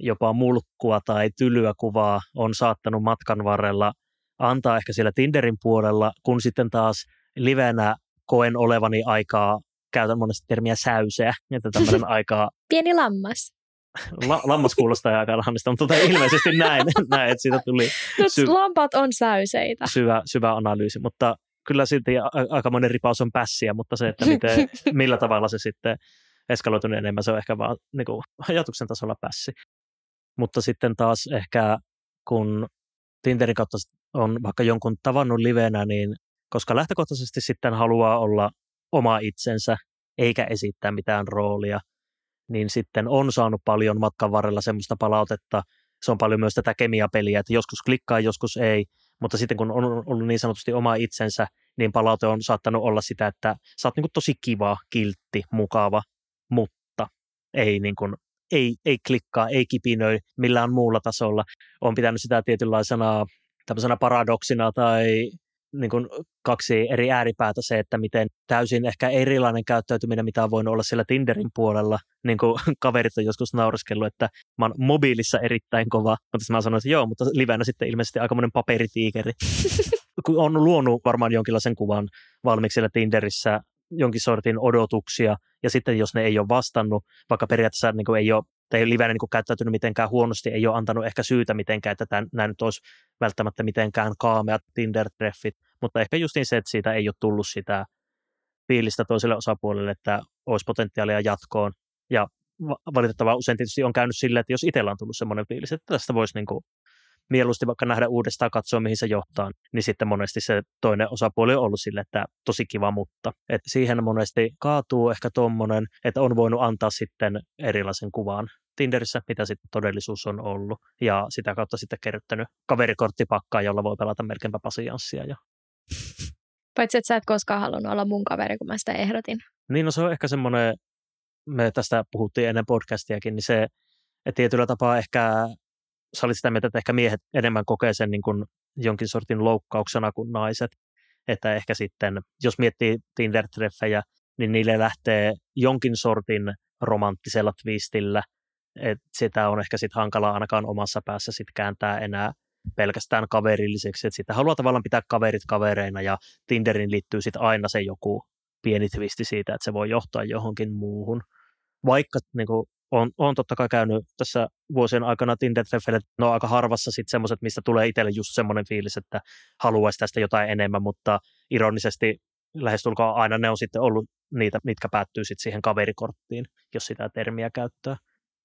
jopa mulkkua tai tylyä kuvaa on saattanut matkan varrella antaa ehkä siellä Tinderin puolella, kun sitten taas livenä koen olevani aikaa, käytän monesti termiä säyseä, että tämmöinen aikaa... Pieni lammas. La- lammas kuulostaa aika lammista, mutta tota ilmeisesti näin, näin, että siitä tuli sy- Lampat on säyseitä. Syvä, syvä analyysi, mutta kyllä silti aika monen ripaus on pässiä, mutta se, että miten, millä tavalla se sitten eskaloitunut enemmän, se on ehkä vaan niin kuin, ajatuksen tasolla pässi. Mutta sitten taas ehkä kun Tinderin kautta on vaikka jonkun tavannut livenä, niin koska lähtökohtaisesti sitten haluaa olla oma itsensä, eikä esittää mitään roolia, niin sitten on saanut paljon matkan varrella semmoista palautetta. Se on paljon myös tätä kemiapeliä, että joskus klikkaa, joskus ei, mutta sitten kun on ollut niin sanotusti oma itsensä, niin palaute on saattanut olla sitä, että sä oot niin kuin tosi kiva, kiltti, mukava, mutta ei, niin kuin, ei, ei klikkaa, ei kipinöi millään muulla tasolla. On pitänyt sitä tietynlaisena tämmöisenä paradoksina tai niin kuin kaksi eri ääripäätä se, että miten täysin ehkä erilainen käyttäytyminen, mitä on voinut olla siellä Tinderin puolella. Niin kuin kaverit on joskus naureskellut, että mä oon mobiilissa erittäin kova, mutta mä sanoin, että joo, mutta livenä sitten ilmeisesti aikamoinen paperitiikeri. on luonut varmaan jonkinlaisen kuvan valmiiksi siellä Tinderissä, jonkin sortin odotuksia, ja sitten jos ne ei ole vastannut, vaikka periaatteessa niin kuin ei ole tai livenä niin käyttäytynyt mitenkään huonosti, ei ole antanut ehkä syytä mitenkään, että tämä, nämä nyt olisi välttämättä mitenkään kaameat Tinder-treffit, mutta ehkä just niin se, että siitä ei ole tullut sitä fiilistä toiselle osapuolelle, että olisi potentiaalia jatkoon. Ja valitettavaa usein tietysti on käynyt silleen, että jos itsellä on tullut semmoinen fiilis, että tästä voisi niin kuin mieluusti vaikka nähdä uudestaan, katsoa mihin se johtaa, niin sitten monesti se toinen osapuoli on ollut sille, että tosi kiva, mutta et siihen monesti kaatuu ehkä tuommoinen, että on voinut antaa sitten erilaisen kuvan Tinderissä, mitä sitten todellisuus on ollut, ja sitä kautta sitten kerryttänyt kaverikorttipakkaa, jolla voi pelata melkeinpä pasianssia. Ja... Paitsi, että sä et koskaan halunnut olla mun kaveri, kun mä sitä ehdotin. Niin, no se on ehkä semmoinen, me tästä puhuttiin ennen podcastiakin, niin se, että tietyllä tapaa ehkä sä olit sitä mieltä, että ehkä miehet enemmän kokee sen niin kuin jonkin sortin loukkauksena kuin naiset. Että ehkä sitten, jos miettii Tinder-treffejä, niin niille lähtee jonkin sortin romanttisella twistillä. että sitä on ehkä sitten hankala ainakaan omassa päässä sit kääntää enää pelkästään kaverilliseksi. Että sitä haluaa tavallaan pitää kaverit kavereina ja Tinderin liittyy sitten aina se joku pieni twisti siitä, että se voi johtaa johonkin muuhun. Vaikka niin kuin on, on totta kai käynyt tässä vuosien aikana Tinder-treffeille, no aika harvassa sitten semmoiset, mistä tulee itselle just semmoinen fiilis, että haluaisi tästä jotain enemmän, mutta ironisesti lähestulkoon aina ne on sitten ollut niitä, mitkä päättyy sitten siihen kaverikorttiin, jos sitä termiä käyttää.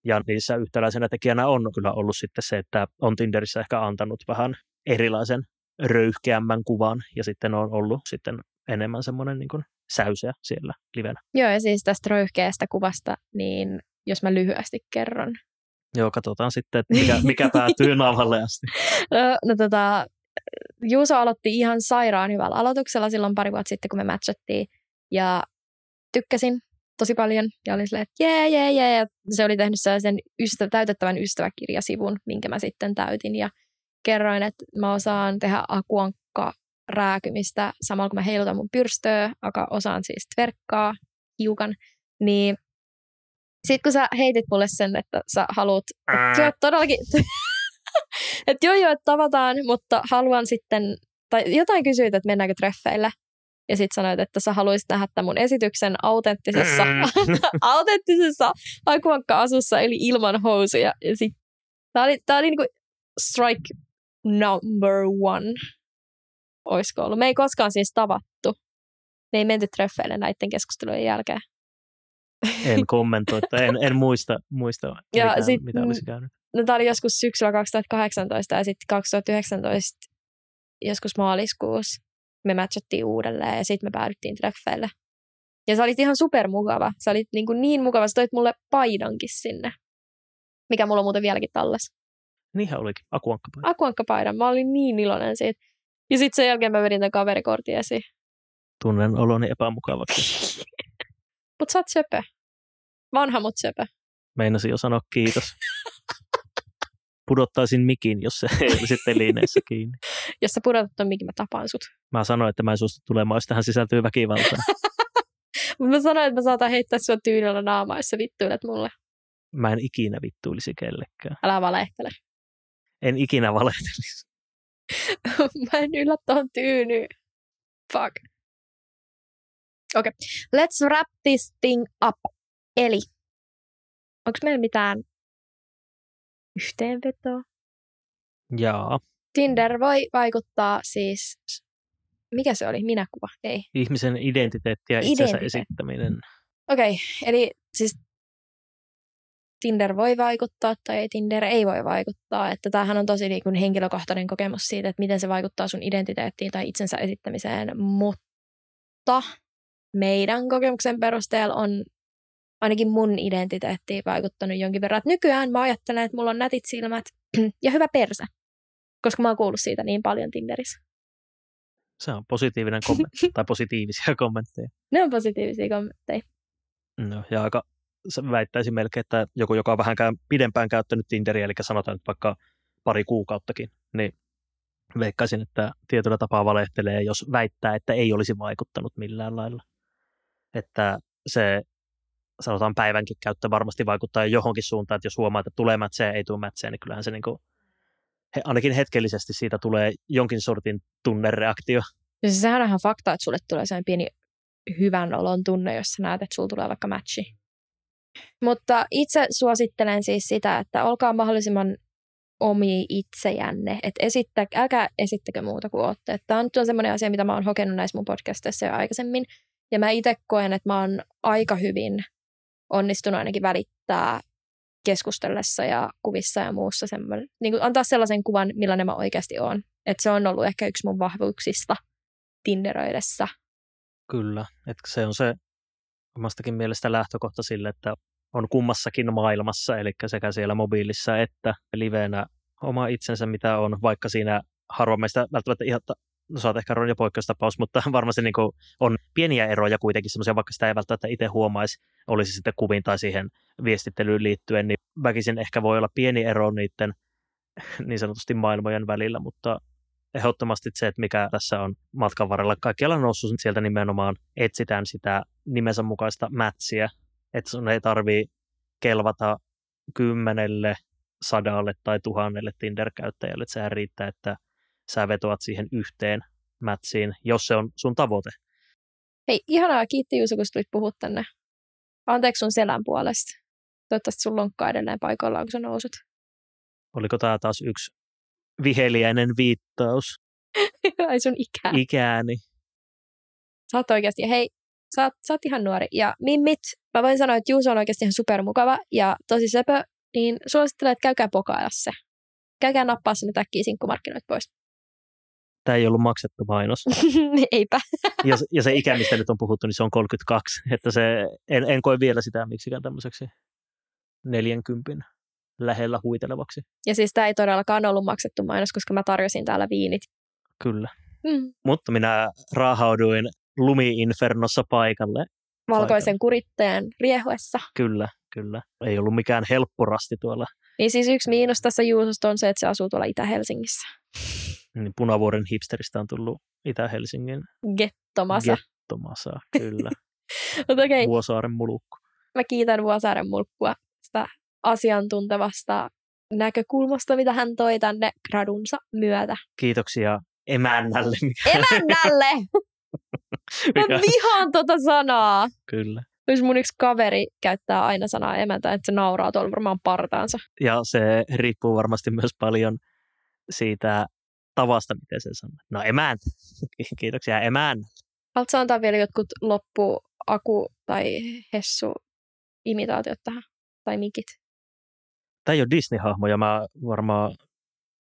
Ja niissä yhtäläisenä tekijänä on kyllä ollut sitten se, että on Tinderissä ehkä antanut vähän erilaisen röyhkeämmän kuvan ja sitten on ollut sitten enemmän semmoinen niin säyseä siellä livenä. Joo, ja siis tästä röyhkeästä kuvasta, niin jos mä lyhyesti kerron. Joo, katsotaan sitten, että mikä, mikä päätyy nauhalle asti. no, no tota, Juuso aloitti ihan sairaan hyvällä aloituksella silloin pari vuotta sitten, kun me matchattiin. Ja tykkäsin tosi paljon ja oli silleen, että jee, jee, jee. Ja se oli tehnyt sellaisen ystä, täytettävän ystäväkirjasivun, minkä mä sitten täytin. Ja kerroin, että mä osaan tehdä akuankka rääkymistä samalla kun mä heilutan mun pyrstöä, joka osaan siis tverkkaa hiukan, niin sitten kun sä heitit mulle sen, että sä haluat, että joo, todellakin, että joo joo, että tavataan, mutta haluan sitten, tai jotain kysyit, että mennäänkö treffeille. Ja sitten sanoit, että sä haluaisit nähdä tämän mun esityksen autenttisessa, mm. autenttisessa akuankka-asussa, eli ilman housuja. Ja sit, tää oli, tää oli niinku strike number one, oisko ollut. Me ei koskaan siis tavattu. Me ei menty treffeille näiden keskustelujen jälkeen. En kommentoi, että en, en muista, muista ja mitään, sit, mitä olisi käynyt. No, tämä oli joskus syksyllä 2018 ja sitten 2019 joskus maaliskuussa me matchattiin uudelleen ja sitten me päädyttiin treffeille. Ja sä olit ihan supermukava. Sä olit niin, kuin niin mukava, sä toit mulle paidankin sinne, mikä mulla on muuten vieläkin talles. Niinhän olikin, akuankkapaidan. Akuankkapaidan, mä olin niin iloinen siitä. Ja sitten sen jälkeen mä vedin tämän kaverikortin esiin. Tunnen oloni epämukavaksi. Mutta sä oot söpö. Vanha mut söpö. Meinasin jo sanoa kiitos. Pudottaisin mikin, jos se ei olisi telineessä kiinni. jos sä pudotat ton mikin, mä tapaan sut. Mä sanoin, että mä en suostu tulemaan, jos tähän sisältyy väkivaltaa. Mutta mä sanoin, että mä saatan heittää sua tyynellä naamaa, jos sä vittuilet mulle. Mä en ikinä vittuilisi kellekään. Älä valehtele. En ikinä valehtelisi. mä en yllä tuohon tyynyyn. Fuck. Okei, okay. let's wrap this thing up. Eli, onko meillä mitään yhteenvetoa? Jaa. Tinder voi vaikuttaa siis, mikä se oli, minäkuva? Ei. Ihmisen identiteetti ja itsensä esittäminen. Okei, okay. eli siis Tinder voi vaikuttaa tai Tinder ei voi vaikuttaa. Että tämähän on tosi niin kuin henkilökohtainen kokemus siitä, että miten se vaikuttaa sun identiteettiin tai itsensä esittämiseen, mutta meidän kokemuksen perusteella on ainakin mun identiteettiin vaikuttanut jonkin verran. Että nykyään mä ajattelen, että mulla on nätit silmät ja hyvä persä, koska mä oon kuullut siitä niin paljon Tinderissä. Se on positiivinen kommentti, tai positiivisia kommentteja. Ne on positiivisia kommentteja. No, ja aika väittäisin melkein, että joku, joka on vähän pidempään käyttänyt Tinderiä, eli sanotaan nyt vaikka pari kuukauttakin, niin veikkaisin, että tietyllä tapaa valehtelee, jos väittää, että ei olisi vaikuttanut millään lailla että se sanotaan päivänkin käyttö varmasti vaikuttaa johonkin suuntaan, että jos huomaa, että tulee mätsejä ei tule mätsejä, niin kyllähän se niin kuin, he, ainakin hetkellisesti siitä tulee jonkin sortin tunnereaktio. Ja siis sehän on ihan fakta, että sulle tulee sellainen pieni hyvän olon tunne, jos sä näet, että sulla tulee vaikka matchi. Mutta itse suosittelen siis sitä, että olkaa mahdollisimman omi itsejänne. Että esittä, älkää esittäkö muuta kuin olette. Tämä on, on sellainen asia, mitä mä oon hokenut näissä mun podcasteissa jo aikaisemmin, Ja mä itse koen, että mä oon aika hyvin onnistunut ainakin välittää keskustellessa ja kuvissa ja muussa semmoinen, niin kuin antaa sellaisen kuvan, millainen mä oikeasti oon. Että se on ollut ehkä yksi mun vahvuuksista Tinderöidessä. Kyllä, että se on se omastakin mielestä lähtökohta sille, että on kummassakin maailmassa, eli sekä siellä mobiilissa että liveenä oma itsensä, mitä on, vaikka siinä harvoin meistä välttämättä ihan, no sä oot ehkä Ronja poikkeustapaus, mutta varmasti niin on pieniä eroja kuitenkin, semmoisia, vaikka sitä ei välttämättä itse huomaisi, olisi sitten kuvin tai siihen viestittelyyn liittyen, niin väkisin ehkä voi olla pieni ero niiden niin sanotusti maailmojen välillä, mutta ehdottomasti se, että mikä tässä on matkan varrella kaikkialla noussut, sieltä nimenomaan etsitään sitä nimensä mukaista mätsiä, että sun ei tarvii kelvata kymmenelle, sadalle tai tuhannelle Tinder-käyttäjälle, että sehän riittää, että sä vetoat siihen yhteen mätsiin, jos se on sun tavoite. Hei, ihanaa, kiitti Juuso, kun tulit puhua tänne. Anteeksi sun selän puolesta. Toivottavasti sun lonkka edelleen paikallaan, kun sä nousut. Oliko tämä taas yksi viheliäinen viittaus? Ai sun ikää. Ikääni. Sä oot oikeasti, hei, sä oot, sä oot ihan nuori. Ja Mimmit, mä voin sanoa, että Juuso on oikeasti ihan supermukava ja tosi söpö, niin suosittelen, että käykää pokailla se. Käykää nappaa sinne täkkiä sinkkumarkkinoit pois. Tämä ei ollut maksettu mainos. Eipä. ja, ja se ikä, mistä nyt on puhuttu, niin se on 32. Että se, en, en koe vielä sitä miksikään tämmöiseksi 40 lähellä huitelevaksi. Ja siis tämä ei todellakaan ollut maksettu mainos, koska mä tarjosin täällä viinit. Kyllä. Mm. Mutta minä raahauduin lumi-infernossa paikalle. Valkoisen paikalle. kuritteen riehuessa. Kyllä, kyllä. Ei ollut mikään helpporasti tuolla. Niin siis yksi miinus tässä Juusosta on se, että se asuu tuolla Itä-Helsingissä. Niin Punavuoren hipsteristä on tullut Itä-Helsingin Gettomasa. Gettomasa, kyllä. Mutta. Okay. Vuosaaren mulukku. Mä kiitän Vuosaaren mulkkua sitä asiantuntevasta näkökulmasta, mitä hän toi tänne gradunsa myötä. Kiitoksia emännälle. Emännälle! Mä vihaan tota sanaa. Kyllä. Jos mun yksi kaveri käyttää aina sanaa emäntä, että se nauraa tuolla varmaan partaansa. Ja se riippuu varmasti myös paljon siitä tavasta, miten se sanoo. No emäntä. Kiitoksia emän. Haluatko antaa vielä jotkut loppu aku tai hessu imitaatiot tähän? Tai mikit? Tämä ei ole Disney-hahmo ja mä varmaan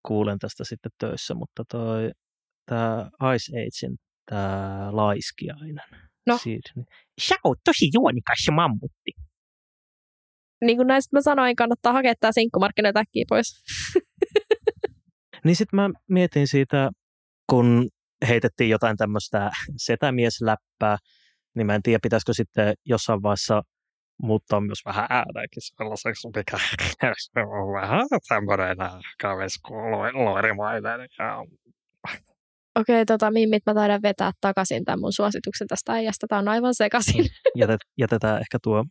kuulen tästä sitten töissä, mutta toi, tämä Ice Agein tämä laiskiainen. No. Sä oot tosi juonikas mammutti. Niin kuin näistä mä sanoin, kannattaa hakea tämä sinkkumarkkinoita äkkiä pois. niin sitten mä mietin siitä, kun heitettiin jotain tämmöistä setämiesläppää, niin mä en tiedä, pitäisikö sitten jossain vaiheessa mutta myös vähän äänäkin sellaiseksi, mikä on vähän tämmöinen kaveskuloirimainen. Okei, okay, tota, Mimmit, mä taidan vetää takaisin tämän mun suosituksen tästä äijästä. Tämä on aivan sekaisin. Jätet, jätetään ehkä tuo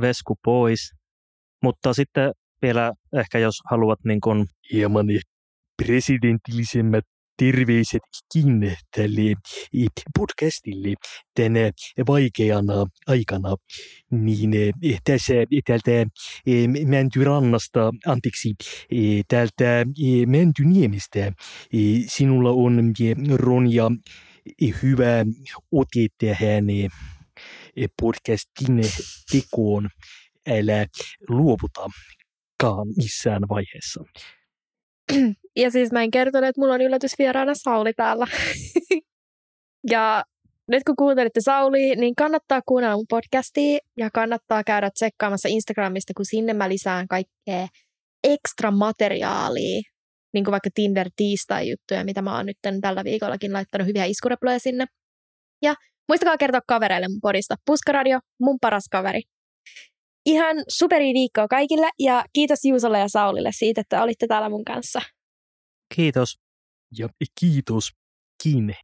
vesku pois. Mutta sitten vielä ehkä jos haluat niin kun... hieman presidentillisemmät terveisetkin tälle podcastille tänä vaikeana aikana, niin eh, tässä eh, täältä eh, Mäntyrannasta, anteeksi, täältä Mäntyniemestä sinulla on Ronja hyvä ote tähän podcastin tekoon. Älä luovutakaan missään vaiheessa. Ja siis mä en kertonut, että mulla on yllätysvieraana Sauli täällä. ja nyt kun kuuntelitte Sauli, niin kannattaa kuunnella mun podcastia ja kannattaa käydä tsekkaamassa Instagramista, kun sinne mä lisään kaikkea ekstra materiaalia, niin kuin vaikka Tinder tiistai-juttuja, mitä mä oon nyt tällä viikollakin laittanut hyviä iskureploja sinne. Ja muistakaa kertoa kavereille mun podista. Puskaradio, mun paras kaveri. Ihan superi viikkoa kaikille ja kiitos Juusolle ja Saulille siitä, että olitte täällä mun kanssa. Kiitos. Ja kiitos kiinni.